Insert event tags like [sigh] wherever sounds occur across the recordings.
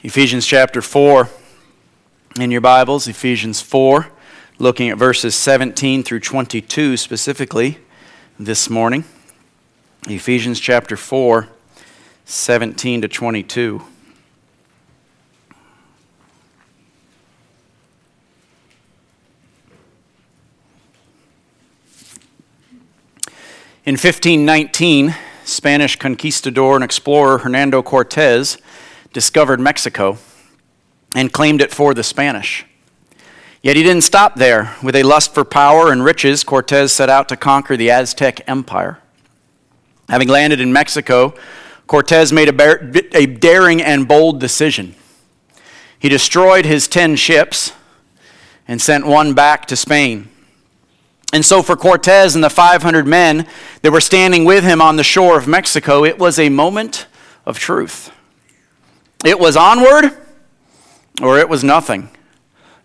Ephesians chapter 4 in your Bibles, Ephesians 4, looking at verses 17 through 22 specifically this morning. Ephesians chapter 4, 17 to 22. In 1519, Spanish conquistador and explorer Hernando Cortez discovered Mexico and claimed it for the Spanish. Yet he didn't stop there. With a lust for power and riches, Cortez set out to conquer the Aztec Empire. Having landed in Mexico, Cortez made a, a daring and bold decision. He destroyed his ten ships and sent one back to Spain. And so, for Cortez and the 500 men that were standing with him on the shore of Mexico, it was a moment of truth. It was onward or it was nothing.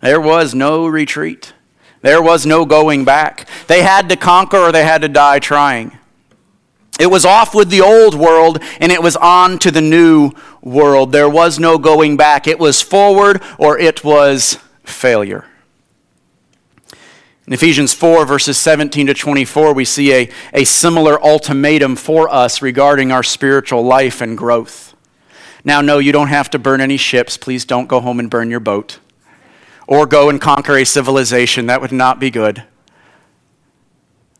There was no retreat. There was no going back. They had to conquer or they had to die trying. It was off with the old world and it was on to the new world. There was no going back. It was forward or it was failure. In Ephesians 4, verses 17 to 24, we see a, a similar ultimatum for us regarding our spiritual life and growth. Now, no, you don't have to burn any ships. Please don't go home and burn your boat. Or go and conquer a civilization. That would not be good.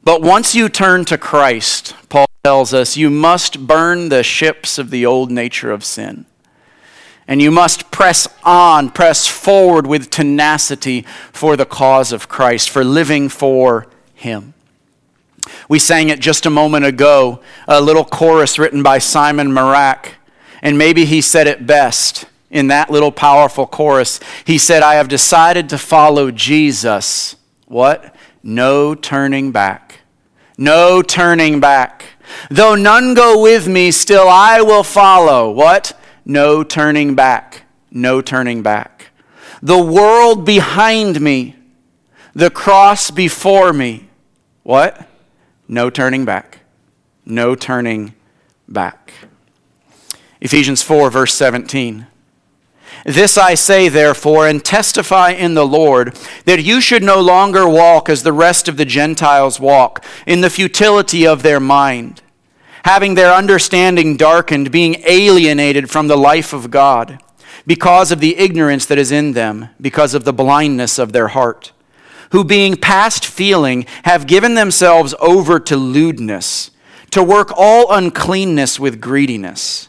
But once you turn to Christ, Paul tells us, you must burn the ships of the old nature of sin. And you must press on, press forward with tenacity for the cause of Christ, for living for Him. We sang it just a moment ago, a little chorus written by Simon Marak. And maybe he said it best in that little powerful chorus. He said, I have decided to follow Jesus. What? No turning back. No turning back. Though none go with me, still I will follow. What? No turning back. No turning back. The world behind me, the cross before me. What? No turning back. No turning back. Ephesians 4, verse 17. This I say, therefore, and testify in the Lord, that you should no longer walk as the rest of the Gentiles walk, in the futility of their mind, having their understanding darkened, being alienated from the life of God, because of the ignorance that is in them, because of the blindness of their heart, who being past feeling have given themselves over to lewdness, to work all uncleanness with greediness.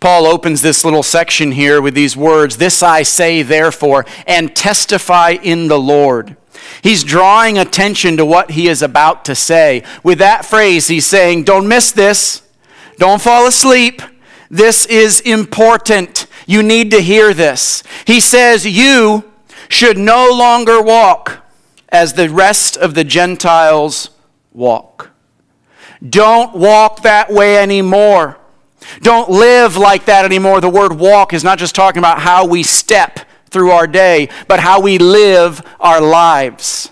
Paul opens this little section here with these words This I say, therefore, and testify in the Lord. He's drawing attention to what he is about to say. With that phrase, he's saying, Don't miss this. Don't fall asleep. This is important. You need to hear this. He says, You should no longer walk as the rest of the Gentiles walk. Don't walk that way anymore. Don't live like that anymore. The word walk is not just talking about how we step through our day, but how we live our lives.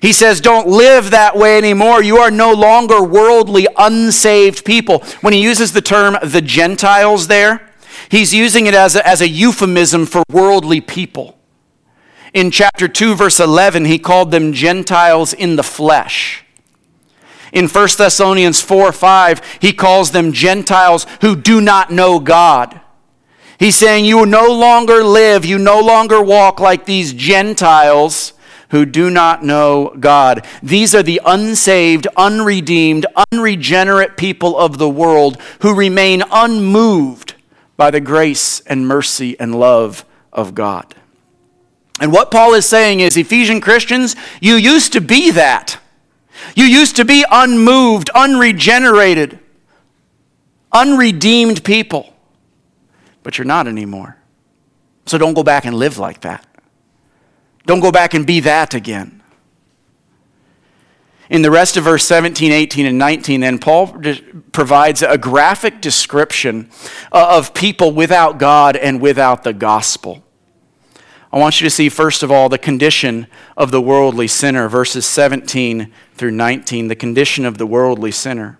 He says, Don't live that way anymore. You are no longer worldly, unsaved people. When he uses the term the Gentiles there, he's using it as a, as a euphemism for worldly people. In chapter 2, verse 11, he called them Gentiles in the flesh. In 1 Thessalonians 4 5, he calls them Gentiles who do not know God. He's saying you no longer live, you no longer walk like these Gentiles who do not know God. These are the unsaved, unredeemed, unregenerate people of the world who remain unmoved by the grace and mercy and love of God. And what Paul is saying is Ephesian Christians, you used to be that. You used to be unmoved, unregenerated, unredeemed people. but you're not anymore. So don't go back and live like that. Don't go back and be that again. In the rest of verse 17, 18, and 19, then Paul provides a graphic description uh, of people without God and without the gospel. I want you to see, first of all, the condition of the worldly sinner, verses 17 through 19, the condition of the worldly sinner.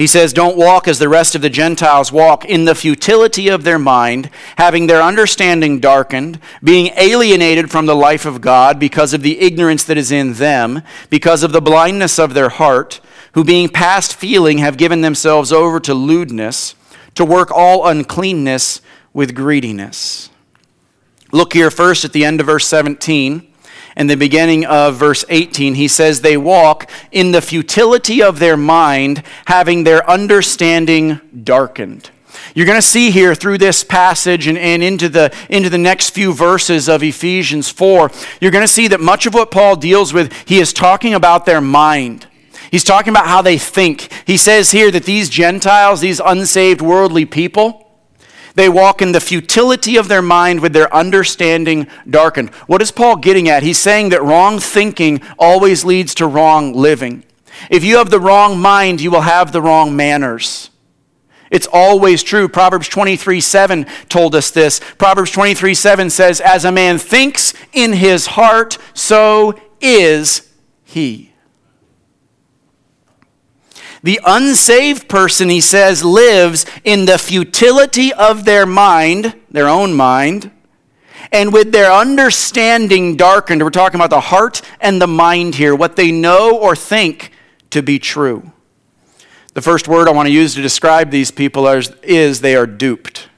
He says, Don't walk as the rest of the Gentiles walk, in the futility of their mind, having their understanding darkened, being alienated from the life of God because of the ignorance that is in them, because of the blindness of their heart, who being past feeling have given themselves over to lewdness, to work all uncleanness with greediness. Look here first at the end of verse 17 and the beginning of verse 18, he says, They walk in the futility of their mind, having their understanding darkened. You're going to see here through this passage and, and into, the, into the next few verses of Ephesians 4, you're going to see that much of what Paul deals with, he is talking about their mind. He's talking about how they think. He says here that these Gentiles, these unsaved worldly people, they walk in the futility of their mind with their understanding darkened. What is Paul getting at? He's saying that wrong thinking always leads to wrong living. If you have the wrong mind, you will have the wrong manners. It's always true. Proverbs 23 7 told us this. Proverbs 23 7 says, As a man thinks in his heart, so is he. The unsaved person, he says, lives in the futility of their mind, their own mind, and with their understanding darkened. We're talking about the heart and the mind here, what they know or think to be true. The first word I want to use to describe these people is, is they are duped.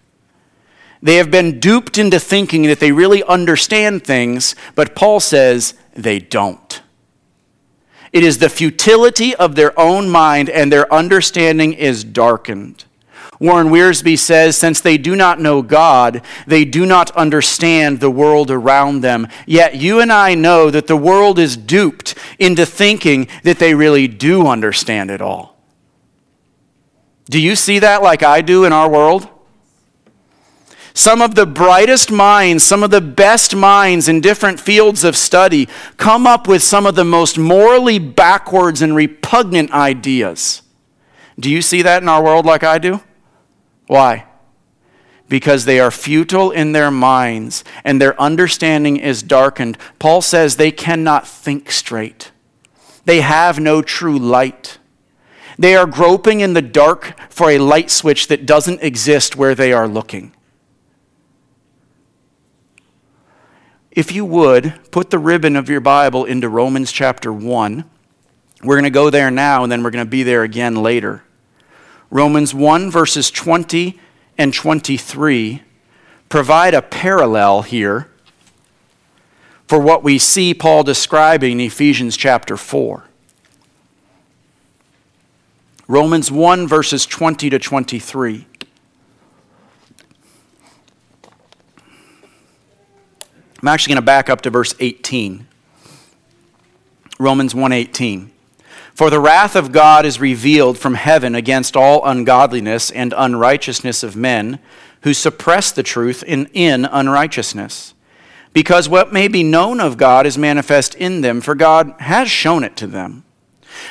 They have been duped into thinking that they really understand things, but Paul says they don't. It is the futility of their own mind, and their understanding is darkened. Warren Wiersbe says, since they do not know God, they do not understand the world around them. Yet you and I know that the world is duped into thinking that they really do understand it all. Do you see that like I do in our world? Some of the brightest minds, some of the best minds in different fields of study come up with some of the most morally backwards and repugnant ideas. Do you see that in our world like I do? Why? Because they are futile in their minds and their understanding is darkened. Paul says they cannot think straight, they have no true light. They are groping in the dark for a light switch that doesn't exist where they are looking. If you would, put the ribbon of your Bible into Romans chapter 1. We're going to go there now, and then we're going to be there again later. Romans 1, verses 20 and 23 provide a parallel here for what we see Paul describing in Ephesians chapter 4. Romans 1, verses 20 to 23. I'm actually going to back up to verse 18. Romans 1:18. For the wrath of God is revealed from heaven against all ungodliness and unrighteousness of men who suppress the truth in, in unrighteousness. Because what may be known of God is manifest in them, for God has shown it to them.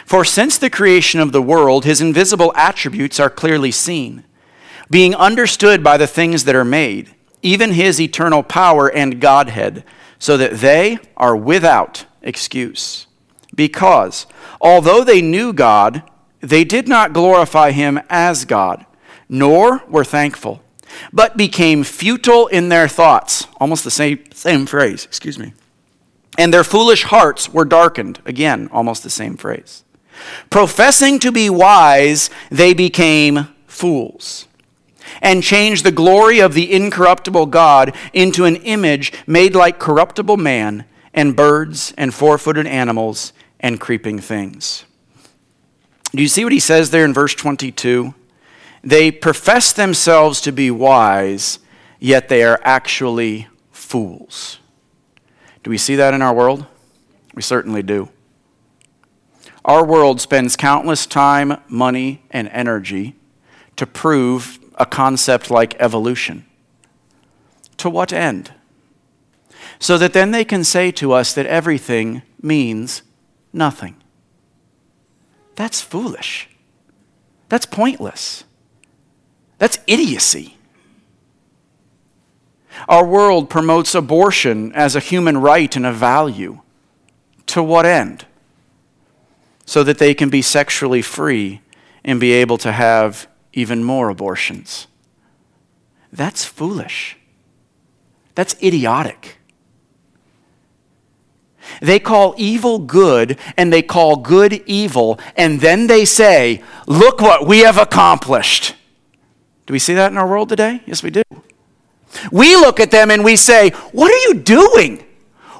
For since the creation of the world, his invisible attributes are clearly seen, being understood by the things that are made even his eternal power and Godhead, so that they are without excuse. Because, although they knew God, they did not glorify him as God, nor were thankful, but became futile in their thoughts. Almost the same, same phrase, excuse me. And their foolish hearts were darkened. Again, almost the same phrase. Professing to be wise, they became fools and change the glory of the incorruptible God into an image made like corruptible man and birds and four footed animals and creeping things. Do you see what he says there in verse 22? They profess themselves to be wise, yet they are actually fools. Do we see that in our world? We certainly do. Our world spends countless time, money, and energy to prove a concept like evolution. To what end? So that then they can say to us that everything means nothing. That's foolish. That's pointless. That's idiocy. Our world promotes abortion as a human right and a value. To what end? So that they can be sexually free and be able to have even more abortions. That's foolish. That's idiotic. They call evil good and they call good evil, and then they say, Look what we have accomplished. Do we see that in our world today? Yes, we do. We look at them and we say, What are you doing?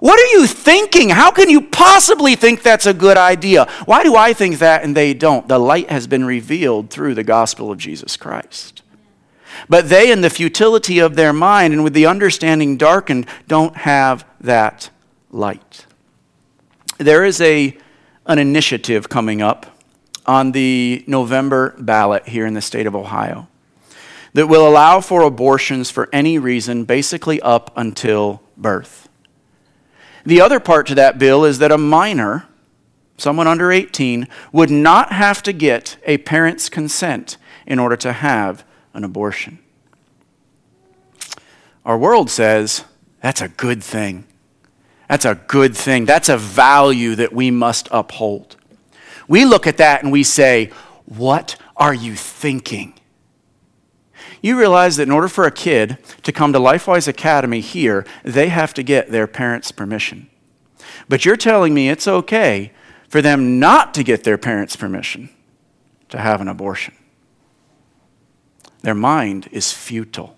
What are you thinking? How can you possibly think that's a good idea? Why do I think that and they don't? The light has been revealed through the gospel of Jesus Christ. But they, in the futility of their mind and with the understanding darkened, don't have that light. There is a, an initiative coming up on the November ballot here in the state of Ohio that will allow for abortions for any reason, basically up until birth. The other part to that bill is that a minor, someone under 18, would not have to get a parent's consent in order to have an abortion. Our world says that's a good thing. That's a good thing. That's a value that we must uphold. We look at that and we say, What are you thinking? You realize that in order for a kid to come to LifeWise Academy here, they have to get their parents' permission. But you're telling me it's okay for them not to get their parents' permission to have an abortion. Their mind is futile,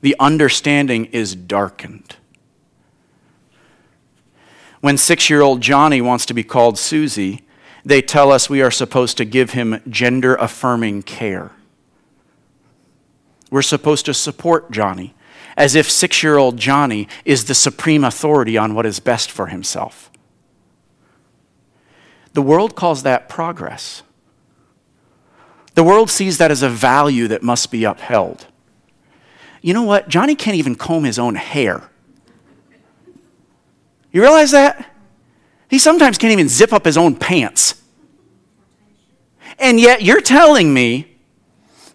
the understanding is darkened. When six year old Johnny wants to be called Susie, they tell us we are supposed to give him gender affirming care. We're supposed to support Johnny as if six year old Johnny is the supreme authority on what is best for himself. The world calls that progress. The world sees that as a value that must be upheld. You know what? Johnny can't even comb his own hair. You realize that? He sometimes can't even zip up his own pants. And yet you're telling me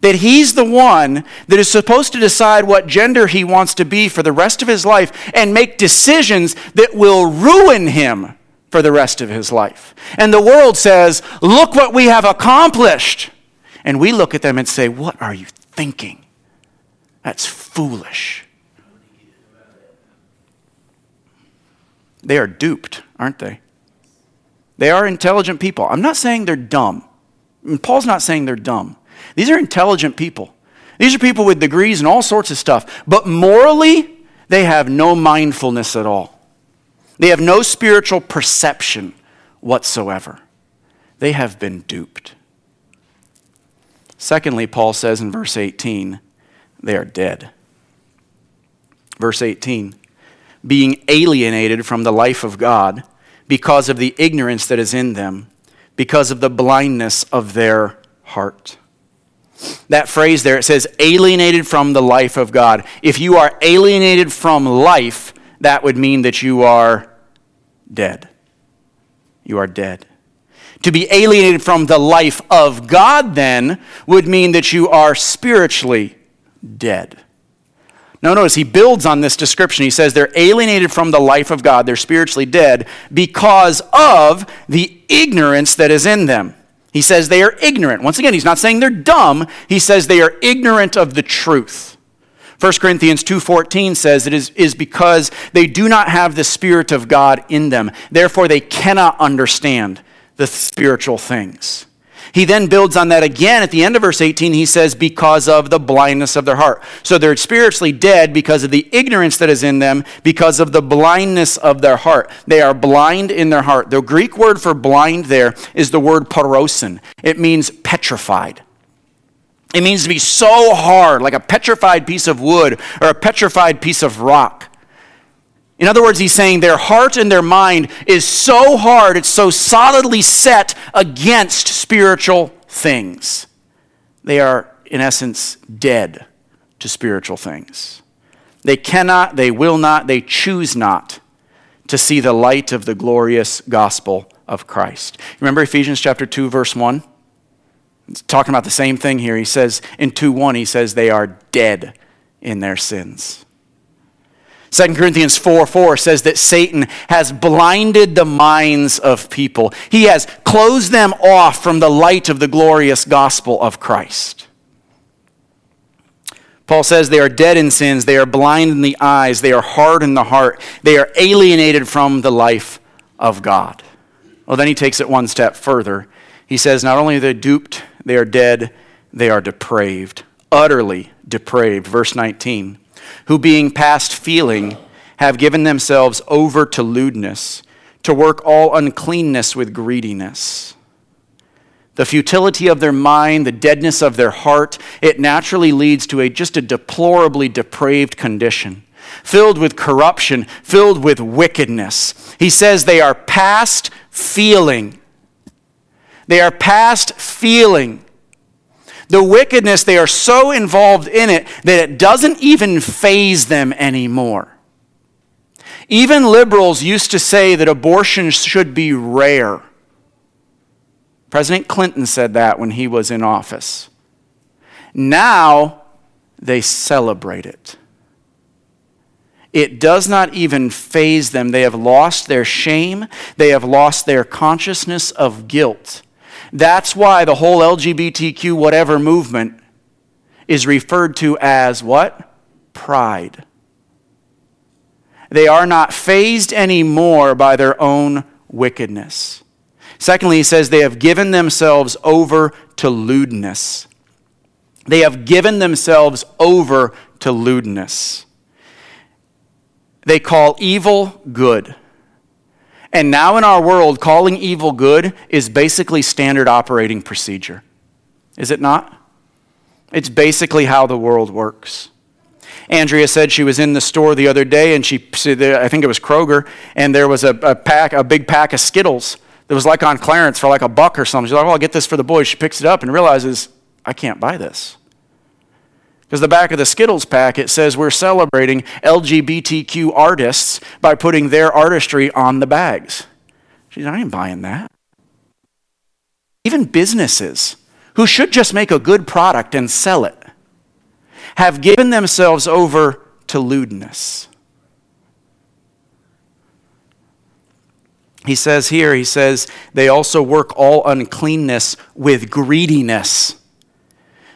that he's the one that is supposed to decide what gender he wants to be for the rest of his life and make decisions that will ruin him for the rest of his life. And the world says, Look what we have accomplished. And we look at them and say, What are you thinking? That's foolish. They are duped, aren't they? They are intelligent people. I'm not saying they're dumb. Paul's not saying they're dumb. These are intelligent people. These are people with degrees and all sorts of stuff. But morally, they have no mindfulness at all. They have no spiritual perception whatsoever. They have been duped. Secondly, Paul says in verse 18, they are dead. Verse 18, being alienated from the life of God because of the ignorance that is in them, because of the blindness of their heart that phrase there, it says alienated from the life of God. If you are alienated from life, that would mean that you are dead. You are dead. To be alienated from the life of God, then, would mean that you are spiritually dead. Now, notice he builds on this description. He says they're alienated from the life of God, they're spiritually dead because of the ignorance that is in them. He says they are ignorant. Once again, he's not saying they're dumb. He says they are ignorant of the truth. 1 Corinthians 2:14 says it is, is because they do not have the spirit of God in them. Therefore they cannot understand the spiritual things. He then builds on that again at the end of verse 18. He says, because of the blindness of their heart. So they're spiritually dead because of the ignorance that is in them, because of the blindness of their heart. They are blind in their heart. The Greek word for blind there is the word parosin, it means petrified. It means to be so hard, like a petrified piece of wood or a petrified piece of rock. In other words, he's saying their heart and their mind is so hard, it's so solidly set against spiritual things. They are in essence, dead to spiritual things. They cannot, they will not, they choose not to see the light of the glorious gospel of Christ. Remember Ephesians chapter 2 verse 1? It's talking about the same thing here. He says in 2 1, he says they are dead in their sins. 2 Corinthians 4 4 says that Satan has blinded the minds of people. He has closed them off from the light of the glorious gospel of Christ. Paul says they are dead in sins, they are blind in the eyes, they are hard in the heart, they are alienated from the life of God. Well, then he takes it one step further. He says not only are they duped, they are dead, they are depraved, utterly depraved. Verse 19 who being past feeling have given themselves over to lewdness, to work all uncleanness with greediness. The futility of their mind, the deadness of their heart, it naturally leads to a just a deplorably depraved condition, filled with corruption, filled with wickedness. He says they are past feeling. They are past feeling. The wickedness, they are so involved in it that it doesn't even faze them anymore. Even liberals used to say that abortion should be rare. President Clinton said that when he was in office. Now they celebrate it. It does not even faze them. They have lost their shame, they have lost their consciousness of guilt. That's why the whole LGBTQ whatever movement is referred to as what? Pride. They are not fazed anymore by their own wickedness. Secondly, he says they have given themselves over to lewdness. They have given themselves over to lewdness. They call evil good. And now in our world, calling evil good is basically standard operating procedure. Is it not? It's basically how the world works. Andrea said she was in the store the other day and she, I think it was Kroger, and there was a, a pack, a big pack of Skittles that was like on clearance for like a buck or something. She's like, oh, I'll get this for the boys. She picks it up and realizes, I can't buy this. Because the back of the Skittles pack, it says we're celebrating LGBTQ artists by putting their artistry on the bags. She's, I ain't buying that. Even businesses who should just make a good product and sell it have given themselves over to lewdness. He says here, he says, they also work all uncleanness with greediness.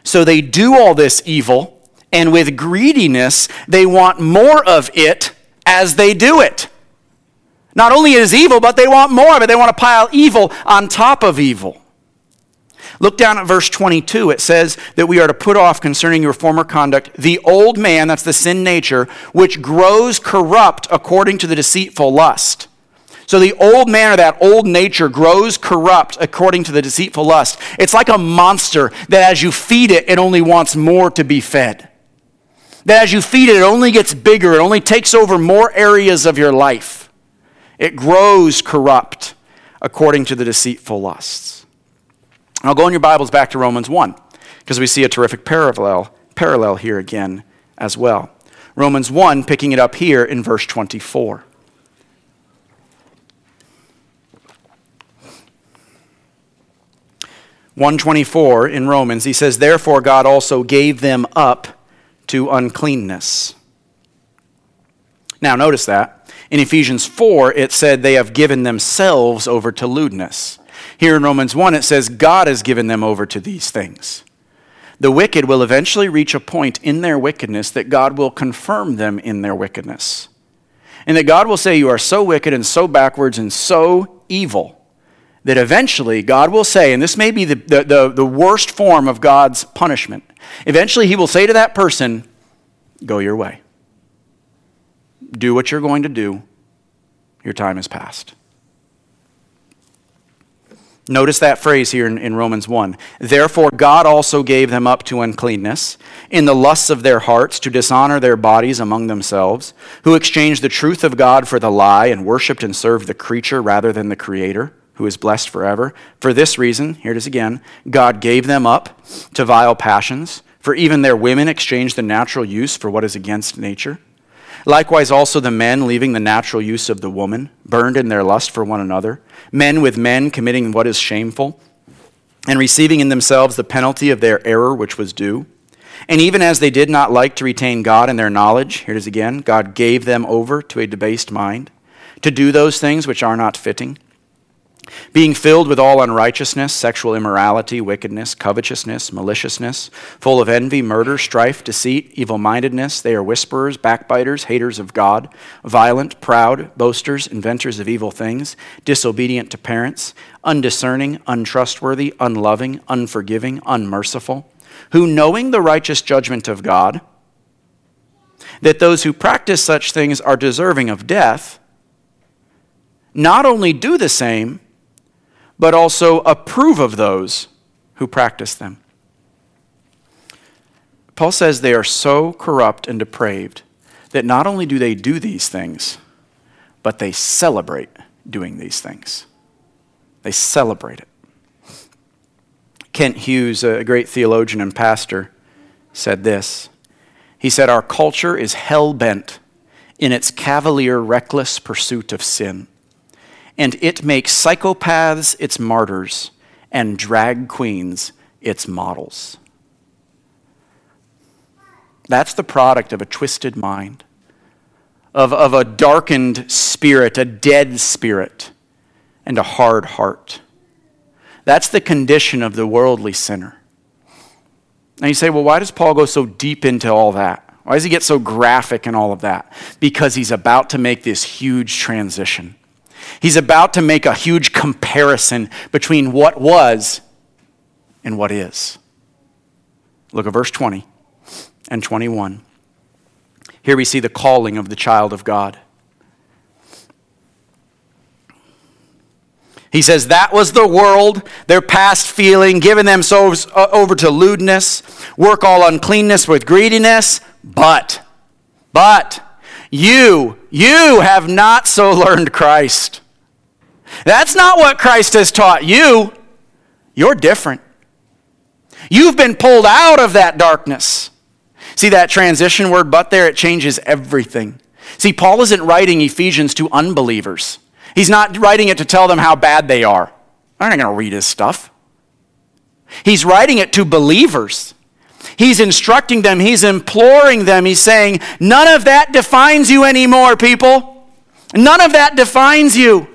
So they do all this evil, and with greediness, they want more of it as they do it. Not only is evil, but they want more of it. They want to pile evil on top of evil. Look down at verse 22. It says that we are to put off concerning your former conduct the old man, that's the sin nature, which grows corrupt according to the deceitful lust. So the old man or that old nature grows corrupt according to the deceitful lust. It's like a monster that as you feed it, it only wants more to be fed. That as you feed it, it only gets bigger, it only takes over more areas of your life. It grows corrupt according to the deceitful lusts. I'll go in your Bibles back to Romans 1 because we see a terrific parallel, parallel here again as well. Romans 1, picking it up here in verse 24. 124 in Romans, he says, Therefore God also gave them up to uncleanness. Now, notice that. In Ephesians 4, it said they have given themselves over to lewdness. Here in Romans 1, it says God has given them over to these things. The wicked will eventually reach a point in their wickedness that God will confirm them in their wickedness. And that God will say, You are so wicked and so backwards and so evil that eventually God will say, and this may be the, the, the, the, worst form of God's punishment, eventually He will say to that person, Go your way. Do what you're going to do. Your time has passed. Notice that phrase here in, in, Romans 1. Therefore, God also gave them up to uncleanness in the lusts of their hearts to dishonor their bodies among themselves, who exchanged the truth of God for the lie and worshiped and served the creature rather than the Creator who is blessed forever. For this reason, here it is again God gave them up to vile passions. For even their women exchanged the natural use for what is against nature. Likewise, also the men, leaving the natural use of the woman, burned in their lust for one another, men with men committing what is shameful, and receiving in themselves the penalty of their error which was due. And even as they did not like to retain God in their knowledge, here it is again, God gave them over to a debased mind, to do those things which are not fitting being filled with all unrighteousness, sexual immorality, wickedness, covetousness, maliciousness, full of envy, murder, strife, deceit, evil mindedness. They are whisperers, backbiters, haters of God, violent, proud, boasters, inventors of evil things, disobedient to parents, undiscerning, untrustworthy, unloving, unforgiving, unmerciful, who, knowing the righteous judgment of God, that those who practice such things are deserving of death, not only do the same, but also approve of those who practice them. Paul says they are so corrupt and depraved that not only do they do these things, but they celebrate doing these things. They celebrate it. Kent Hughes, a great theologian and pastor, said this. He said, Our culture is hell bent in its cavalier, reckless pursuit of sin and it makes psychopaths its martyrs and drag queens its models. That's the product of a twisted mind, of, of a darkened spirit, a dead spirit, and a hard heart. That's the condition of the worldly sinner. And you say, well, why does Paul go so deep into all that? Why does he get so graphic and all of that? Because he's about to make this huge transition. He's about to make a huge comparison between what was and what is. Look at verse 20 and 21. Here we see the calling of the child of God. He says, That was the world, their past feeling, giving themselves uh, over to lewdness, work all uncleanness with greediness. But, but, you, you have not so learned Christ. That's not what Christ has taught you. You're different. You've been pulled out of that darkness. See that transition word, but there, it changes everything. See, Paul isn't writing Ephesians to unbelievers. He's not writing it to tell them how bad they are. I'm not going to read his stuff. He's writing it to believers. He's instructing them, he's imploring them, he's saying, None of that defines you anymore, people. None of that defines you.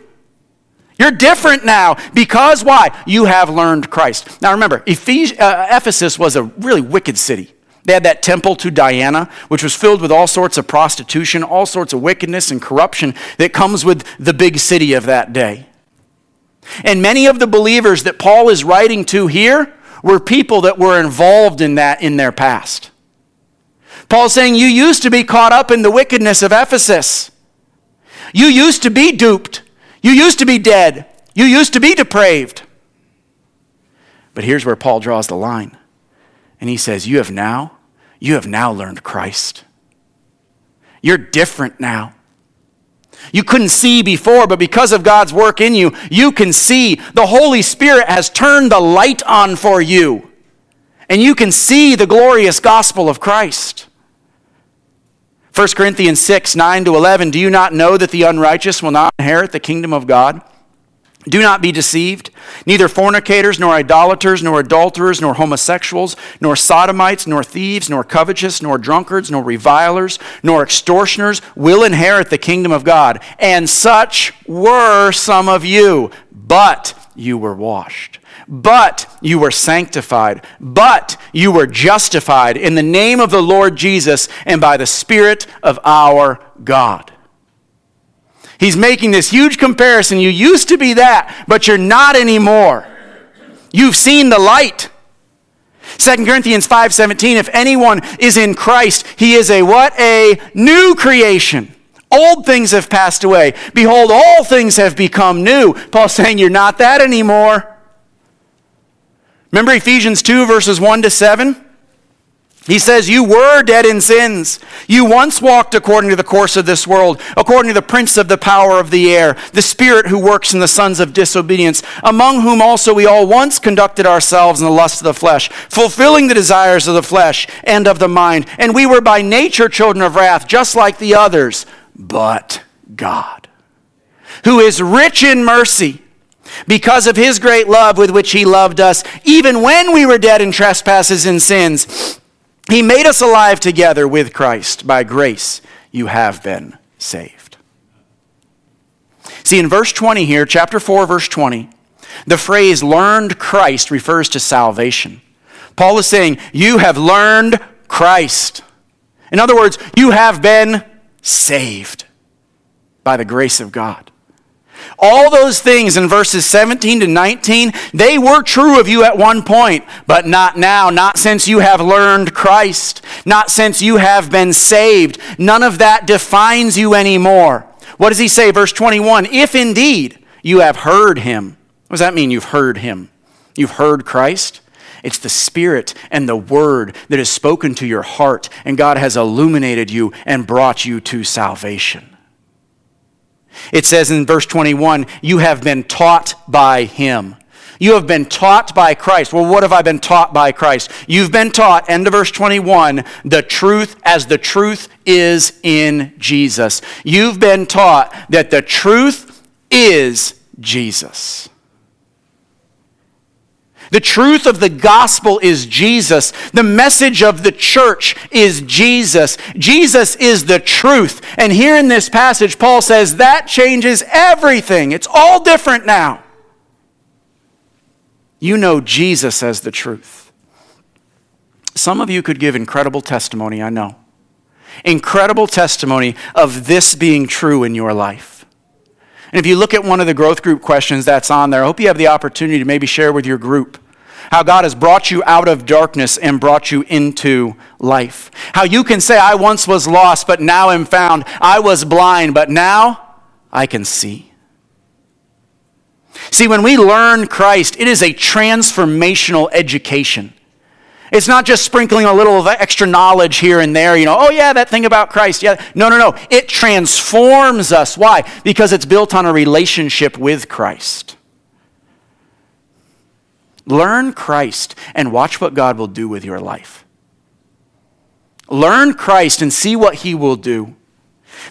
You're different now because why? You have learned Christ. Now remember, Ephes- uh, Ephesus was a really wicked city. They had that temple to Diana, which was filled with all sorts of prostitution, all sorts of wickedness and corruption that comes with the big city of that day. And many of the believers that Paul is writing to here were people that were involved in that in their past. Paul's saying, You used to be caught up in the wickedness of Ephesus. You used to be duped. You used to be dead. You used to be depraved. But here's where Paul draws the line. And he says, You have now, you have now learned Christ. You're different now. You couldn't see before, but because of God's work in you, you can see. The Holy Spirit has turned the light on for you. And you can see the glorious gospel of Christ. 1 Corinthians 6, 9 to 11. Do you not know that the unrighteous will not inherit the kingdom of God? Do not be deceived. Neither fornicators, nor idolaters, nor adulterers, nor homosexuals, nor sodomites, nor thieves, nor covetous, nor drunkards, nor revilers, nor extortioners will inherit the kingdom of God. And such were some of you, but you were washed but you were sanctified, but you were justified in the name of the Lord Jesus and by the Spirit of our God. He's making this huge comparison. You used to be that, but you're not anymore. You've seen the light. 2 Corinthians 5:17 if anyone is in Christ he is a what a new creation old things have passed away behold all things have become new Paul's [laughs] saying you're not that anymore Remember Ephesians 2, verses 1 to 7? He says, You were dead in sins. You once walked according to the course of this world, according to the prince of the power of the air, the spirit who works in the sons of disobedience, among whom also we all once conducted ourselves in the lust of the flesh, fulfilling the desires of the flesh and of the mind. And we were by nature children of wrath, just like the others. But God, who is rich in mercy, because of his great love with which he loved us, even when we were dead in trespasses and sins, he made us alive together with Christ. By grace, you have been saved. See, in verse 20 here, chapter 4, verse 20, the phrase learned Christ refers to salvation. Paul is saying, You have learned Christ. In other words, you have been saved by the grace of God. All those things in verses 17 to 19, they were true of you at one point, but not now, not since you have learned Christ, not since you have been saved. None of that defines you anymore. What does he say? Verse 21 If indeed you have heard him, what does that mean, you've heard him? You've heard Christ? It's the Spirit and the Word that has spoken to your heart, and God has illuminated you and brought you to salvation. It says in verse 21 You have been taught by him. You have been taught by Christ. Well, what have I been taught by Christ? You've been taught, end of verse 21, the truth as the truth is in Jesus. You've been taught that the truth is Jesus. The truth of the gospel is Jesus. The message of the church is Jesus. Jesus is the truth. And here in this passage, Paul says that changes everything. It's all different now. You know Jesus as the truth. Some of you could give incredible testimony, I know. Incredible testimony of this being true in your life. And if you look at one of the growth group questions that's on there, I hope you have the opportunity to maybe share with your group how God has brought you out of darkness and brought you into life. How you can say, I once was lost, but now am found. I was blind, but now I can see. See, when we learn Christ, it is a transformational education. It's not just sprinkling a little of extra knowledge here and there, you know, oh yeah, that thing about Christ. Yeah. No, no, no. It transforms us. Why? Because it's built on a relationship with Christ. Learn Christ and watch what God will do with your life. Learn Christ and see what He will do.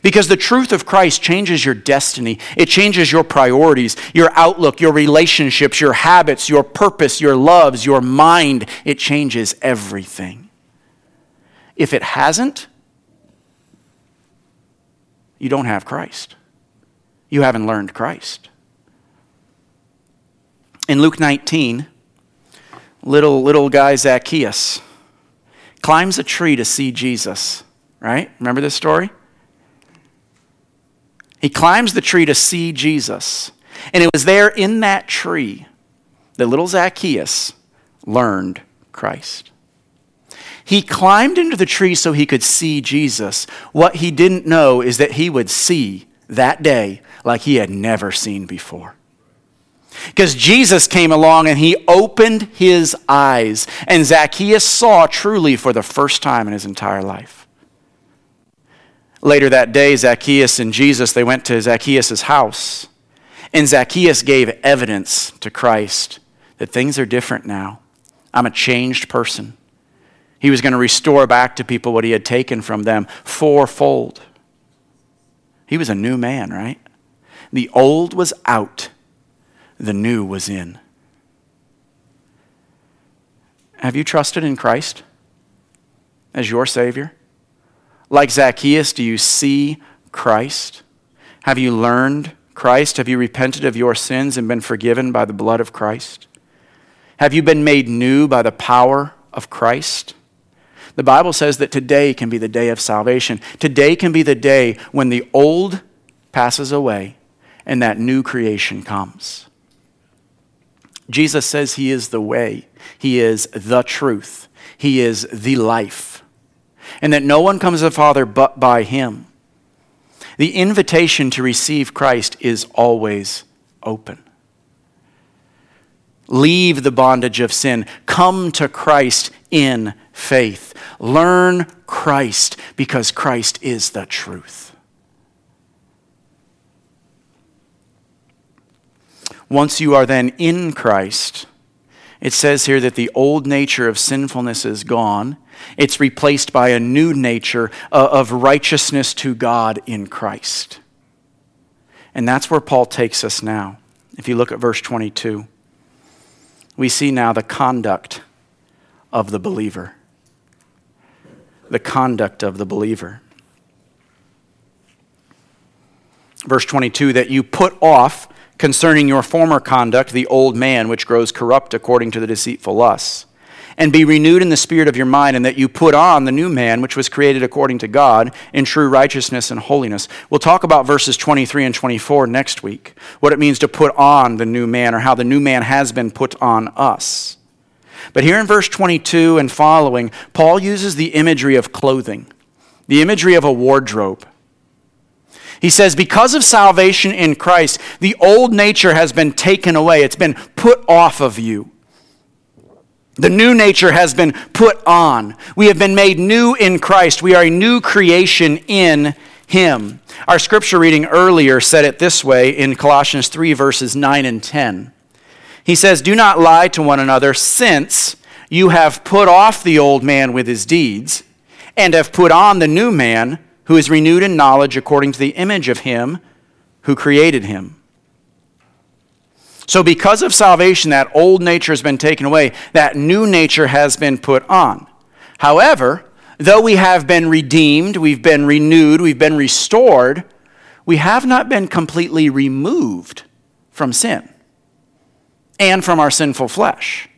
Because the truth of Christ changes your destiny. It changes your priorities, your outlook, your relationships, your habits, your purpose, your loves, your mind. It changes everything. If it hasn't, you don't have Christ. You haven't learned Christ. In Luke 19, little, little guy Zacchaeus climbs a tree to see Jesus, right? Remember this story? He climbs the tree to see Jesus. And it was there in that tree that little Zacchaeus learned Christ. He climbed into the tree so he could see Jesus. What he didn't know is that he would see that day like he had never seen before. Because Jesus came along and he opened his eyes, and Zacchaeus saw truly for the first time in his entire life. Later that day, Zacchaeus and Jesus, they went to Zacchaeus' house, and Zacchaeus gave evidence to Christ that things are different now. I'm a changed person. He was going to restore back to people what he had taken from them fourfold. He was a new man, right? The old was out the new was in. Have you trusted in Christ as your Savior? Like Zacchaeus, do you see Christ? Have you learned Christ? Have you repented of your sins and been forgiven by the blood of Christ? Have you been made new by the power of Christ? The Bible says that today can be the day of salvation. Today can be the day when the old passes away and that new creation comes. Jesus says he is the way, he is the truth, he is the life, and that no one comes to the Father but by him. The invitation to receive Christ is always open. Leave the bondage of sin. Come to Christ in faith. Learn Christ because Christ is the truth. Once you are then in Christ, it says here that the old nature of sinfulness is gone. It's replaced by a new nature uh, of righteousness to God in Christ. And that's where Paul takes us now. If you look at verse 22, we see now the conduct of the believer. The conduct of the believer. Verse 22 that you put off concerning your former conduct the old man which grows corrupt according to the deceitful lusts and be renewed in the spirit of your mind, and that you put on the new man, which was created according to God, in true righteousness and holiness. We'll talk about verses 23 and 24 next week, what it means to put on the new man, or how the new man has been put on us. But here in verse 22 and following, Paul uses the imagery of clothing, the imagery of a wardrobe. He says, Because of salvation in Christ, the old nature has been taken away, it's been put off of you. The new nature has been put on. We have been made new in Christ. We are a new creation in Him. Our scripture reading earlier said it this way in Colossians 3, verses 9 and 10. He says, Do not lie to one another, since you have put off the old man with his deeds, and have put on the new man, who is renewed in knowledge according to the image of Him who created him. So, because of salvation, that old nature has been taken away, that new nature has been put on. However, though we have been redeemed, we've been renewed, we've been restored, we have not been completely removed from sin and from our sinful flesh.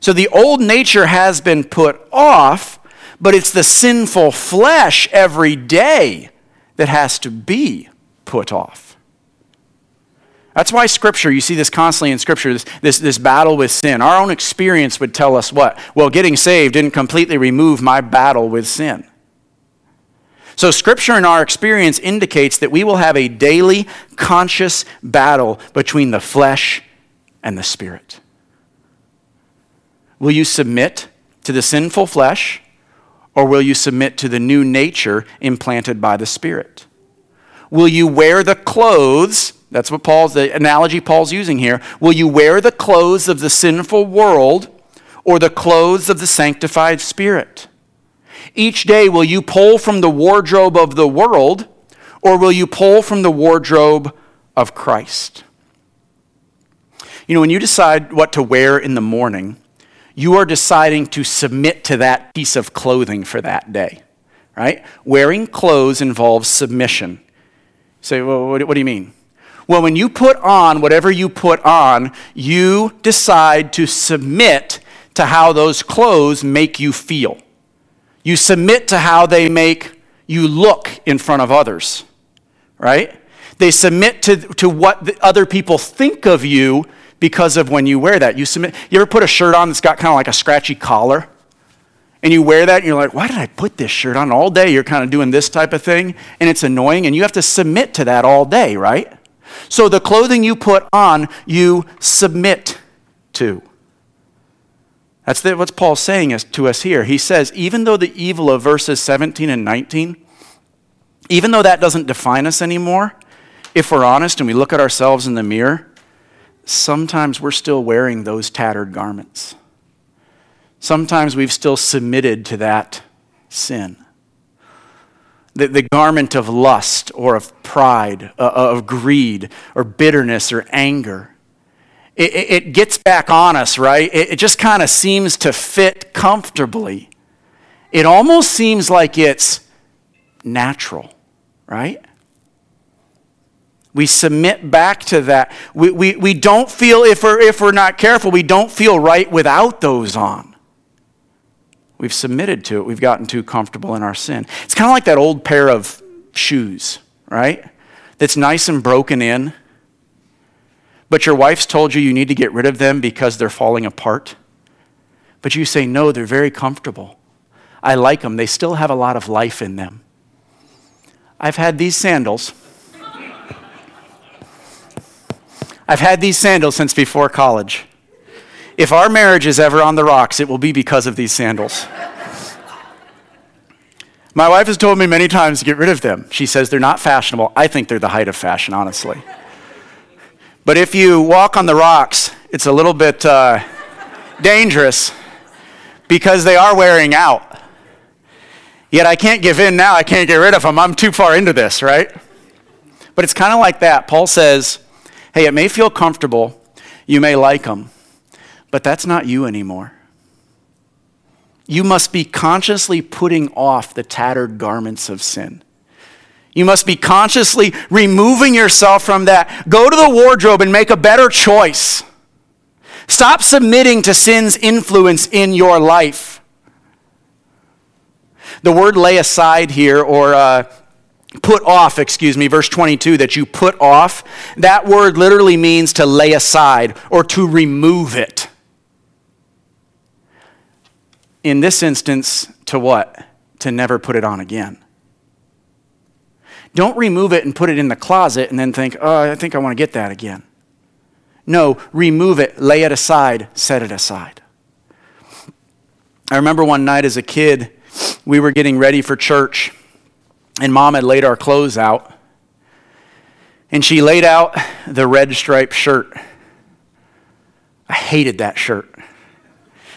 So the old nature has been put off, but it's the sinful flesh every day that has to be put off. That's why Scripture, you see this constantly in Scripture, this, this, this, battle with sin. Our own experience would tell us what? Well, getting saved didn't completely remove my battle with sin. So, Scripture in our experience indicates that we will have a daily conscious battle between the flesh and the spirit. Will you submit to the sinful flesh, or will you submit to the new nature implanted by the Spirit? Will you wear the clothes that's what Paul's, the analogy Paul's using here. Will you wear the clothes of the sinful world or the clothes of the sanctified spirit? Each day, will you pull from the wardrobe of the world or will you pull from the wardrobe of Christ? You know, when you decide what to wear in the morning, you are deciding to submit to that piece of clothing for that day, right? Wearing clothes involves submission. Say, well, what, what do you mean? Well, when you put on whatever you put on, you decide to submit to how those clothes make you feel. You submit to how they make you look in front of others, right? They submit to, to what other people think of you because of when you wear that. You submit. You ever put a shirt on that's got kind of like a scratchy collar? And you wear that and you're like, why did I put this shirt on all day? You're kind of doing this type of thing and it's annoying and you have to submit to that all day, right? So the clothing you put on, you submit to. That's the, what Paul's saying to us here. He says, even though the evil of verses 17 and 19, even though that doesn't define us anymore, if we're honest and we look at ourselves in the mirror, sometimes we're still wearing those tattered garments. Sometimes we've still submitted to that sin the, the garment of lust or of pride, uh, uh, of greed or bitterness or anger. It, it, it gets back on us, right? It, it just kind of seems to fit comfortably. It almost seems like it's natural, right? We submit back to that. We, we, we don't feel, if we're, if we're not careful, we don't feel right without those on. We've submitted to it. We've gotten too comfortable in our sin. It's kind of like that old pair of shoes, right? That's nice and broken in, but your wife's told you you need to get rid of them because they're falling apart. But you say, no, they're very comfortable. I like them. They still have a lot of life in them. I've had these sandals. I've had these sandals since before college. If our marriage is ever on the rocks, it will be because of these sandals. My wife has told me many times to get rid of them. She says they're not fashionable. I think they're the height of fashion, honestly. But if you walk on the rocks, it's a little bit uh, dangerous because they are wearing out. Yet I can't give in now. I can't get rid of them. I'm too far into this, right? But it's kind of like that. Paul says, hey, it may feel comfortable. You may like them, but that's not you anymore. You must be consciously putting off the tattered garments of sin. You must be consciously removing yourself from that. Go to the wardrobe and make a better choice. Stop submitting to sin's influence in your life. The word lay aside here, or uh, put off, excuse me, verse 22, that you put off, that word literally means to lay aside or to remove it in this instance, to what? To never put it on again. Don't remove it and put it in the closet and then think, oh, I think I want to get that again. No, remove it, lay it aside, set it aside. I remember one night as a kid, we were getting ready for church, and mom had laid our clothes out. And she laid out the red striped shirt. I hated that shirt.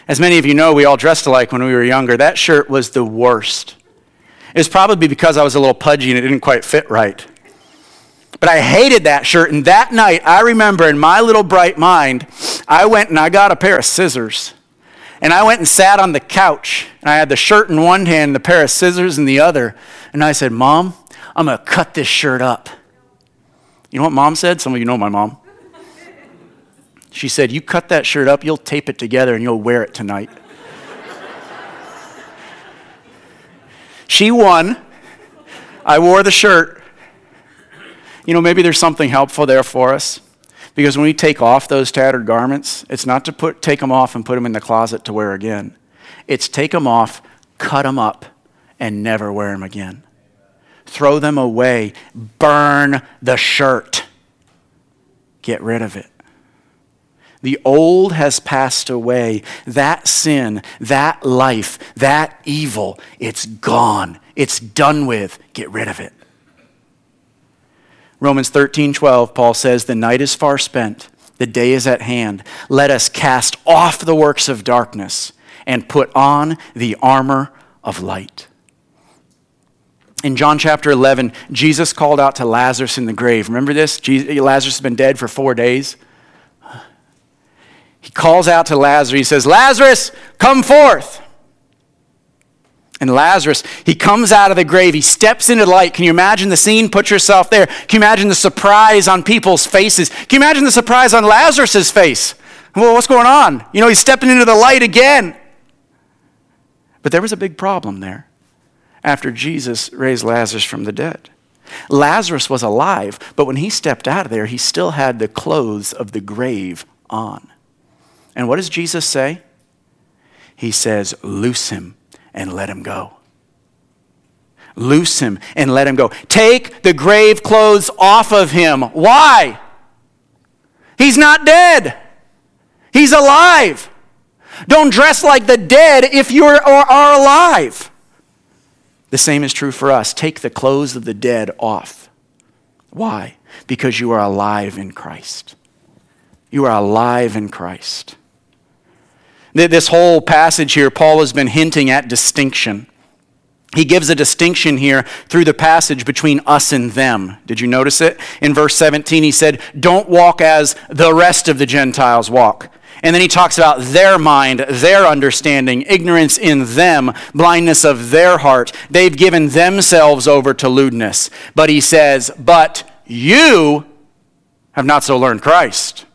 As many of you know, we all dressed alike when we were younger. That shirt was the worst. It was probably because I was a little pudgy and it didn't quite fit right. But I hated that shirt. And that night, I remember in my little bright mind, I went and I got a pair of scissors. And I went and sat on the couch. And I had the shirt in one hand, the pair of scissors in the other. And I said, Mom, I'm going to cut this shirt up. You know what mom said? Some of you know my mom. She said, You cut that shirt up, you'll tape it together, and you'll wear it tonight. she won. I wore the shirt. You know, maybe there's something helpful there for us. Because when we take off those tattered garments, it's not to put, take them off and put them in the closet to wear again. It's take them off, cut them up, and never wear them again. Throw them away. Burn the shirt. Get rid of it. The old has passed away. That sin, that life, that evil, it's gone. It's done with. Get rid of it. Romans 13, 12, Paul says, The night is far spent, the day is at hand. Let us cast off the works of darkness and put on the armor of light. In John chapter 11, Jesus called out to Lazarus in the grave. Remember this? Jesus, Lazarus has been dead for four days. He calls out to Lazarus. He says, Lazarus, come forth. And Lazarus, he comes out of the grave. He steps into the light. Can you imagine the scene? Put yourself there. Can you imagine the surprise on people's faces? Can you imagine the surprise on Lazarus' face? Well, what's going on? You know, he's stepping into the light again. But there was a big problem there after Jesus raised Lazarus from the dead. Lazarus was alive, but when he stepped out of there, he still had the clothes of the grave on. And what does Jesus say? He says, Loose him and let him go. Loose him and let him go. Take the grave clothes off of him. Why? He's not dead, he's alive. Don't dress like the dead if you are, alive. The same is true for us. Take the clothes of the dead off. Why? Because you are alive in Christ. You are alive in Christ. This whole passage here, Paul has been hinting at distinction. He gives a distinction here through the passage between us and them. Did you notice it? In verse 17, he said, Don't walk as the rest of the Gentiles walk. And then he talks about their mind, their understanding, ignorance in them, blindness of their heart. They've given themselves over to lewdness. But he says, But you have not so learned Christ.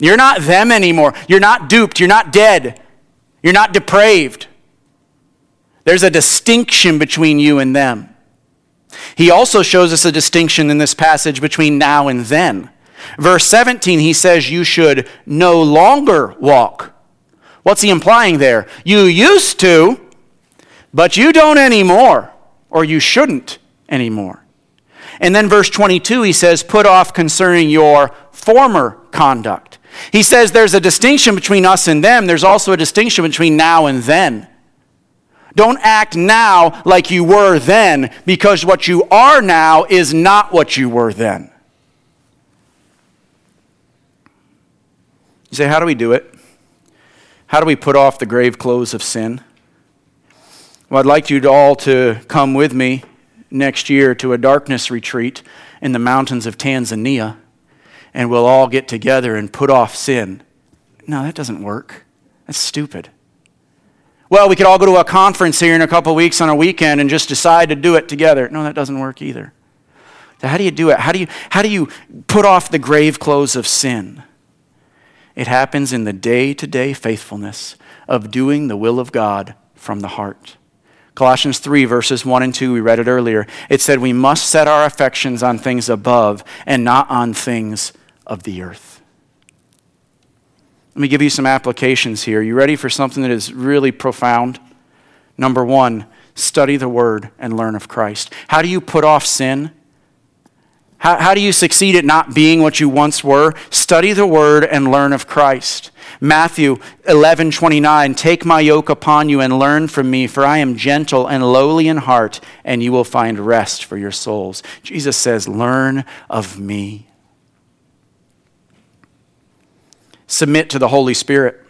You're not them anymore. You're not duped. You're not dead. You're not depraved. There's a distinction between you and them. He also shows us a distinction in this passage between now and then. Verse 17, he says, You should no longer walk. What's he implying there? You used to, but you don't anymore, or you shouldn't anymore. And then verse 22, he says, Put off concerning your former conduct. He says there's a distinction between us and them. There's also a distinction between now and then. Don't act now like you were then, because what you are now is not what you were then. You say, How do we do it? How do we put off the grave clothes of sin? Well, I'd like you all to come with me next year to a darkness retreat in the mountains of Tanzania, and we'll all get together and put off sin. No, that doesn't work. That's stupid. Well, we could all go to a conference here in a couple weeks on a weekend and just decide to do it together. No, that doesn't work either. So how do you do it? How do you, how do you put off the grave clothes of sin? It happens in the day to day faithfulness of doing the will of God from the heart. Colossians 3, verses 1 and 2, we read it earlier. It said, We must set our affections on things above and not on things of the earth. Let me give you some applications here. You ready for something that is really profound? Number one, study the Word and learn of Christ. How do you put off sin? How, how do you succeed at not being what you once were? Study the Word and learn of Christ. Matthew 11, 29, Take my yoke upon you and learn from me, for I am gentle and lowly in heart, and you will find rest for your souls. Jesus says, Learn of me. Submit to the Holy Spirit.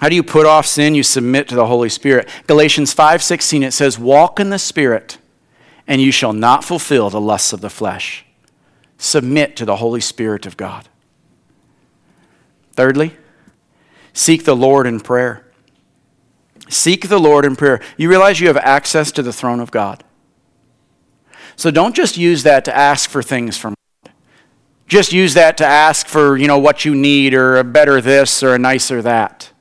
How do you put off sin? You submit to the Holy Spirit. Galatians 5:16 it says, "Walk in the Spirit, and you shall not fulfill the lusts of the flesh." Submit to the Holy Spirit of God. Thirdly, seek the Lord in prayer. Seek the Lord in prayer. You realize you have access to the throne of God. So don't just use that to ask for things from just use that to ask for, you know, what you need or a better this or a nicer that.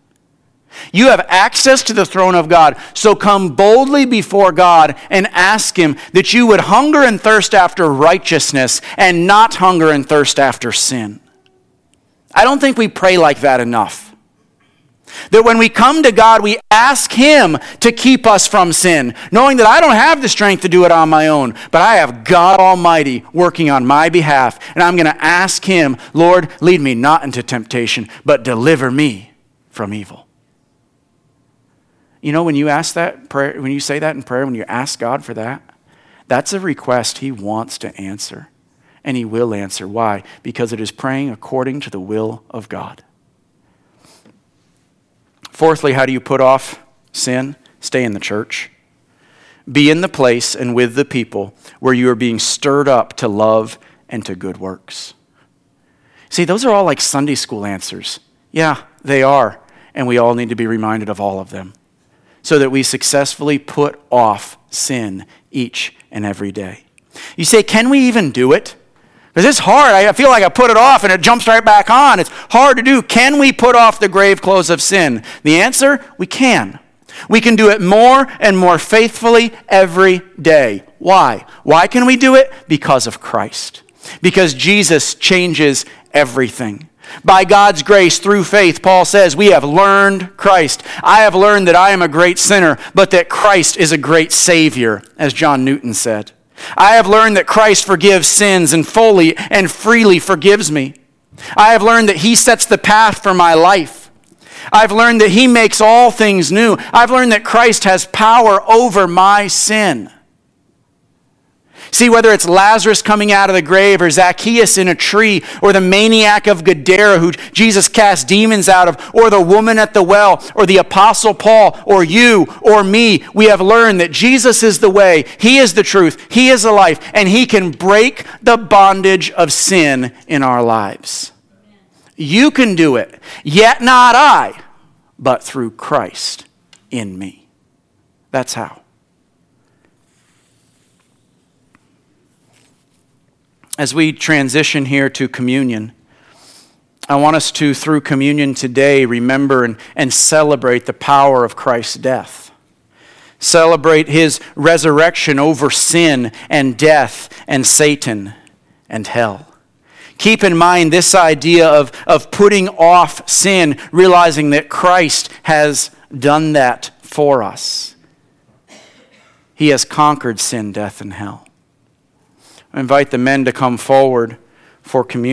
You have access to the throne of God, so come boldly before God and ask Him that you would hunger and thirst after righteousness and not hunger and thirst after sin. I don't think we pray like that enough. That when we come to God, we ask Him to keep us from sin, knowing that I don't have the strength to do it on my own, but I have God Almighty working on my behalf. And I'm going to ask Him, Lord, lead me not into temptation, but deliver me from evil. You know, when you ask that prayer, when you say that in prayer, when you ask God for that, that's a request He wants to answer. And He will answer. Why? Because it is praying according to the will of God. Fourthly, how do you put off sin? Stay in the church. Be in the place and with the people where you are being stirred up to love and to good works. See, those are all like Sunday school answers. Yeah, they are. And we all need to be reminded of all of them so that we successfully put off sin each and every day. You say, can we even do it? Because it's hard. I feel like I put it off and it jumps right back on. It's hard to do. Can we put off the grave clothes of sin? The answer we can. We can do it more and more faithfully every day. Why? Why can we do it? Because of Christ. Because Jesus changes everything. By God's grace, through faith, Paul says, we have learned Christ. I have learned that I am a great sinner, but that Christ is a great Savior, as John Newton said. I have learned that Christ forgives sins and fully and freely forgives me. I have learned that He sets the path for my life. I've learned that He makes all things new. I've learned that Christ has power over my sin. See, whether it's Lazarus coming out of the grave, or Zacchaeus in a tree, or the maniac of Gadara who Jesus cast demons out of, or the woman at the well, or the apostle Paul, or you, or me, we have learned that Jesus is the way, He is the truth, He is the life, and He can break the bondage of sin in our lives. You can do it, yet not I, but through Christ in me. That's how. As we transition here to communion, I want us to, through communion today, remember and, and celebrate the power of Christ's death. Celebrate his resurrection over sin and death and Satan and hell. Keep in mind this idea of, of putting off sin, realizing that Christ has done that for us. He has conquered sin, death, and hell. I invite the men to come forward for communion.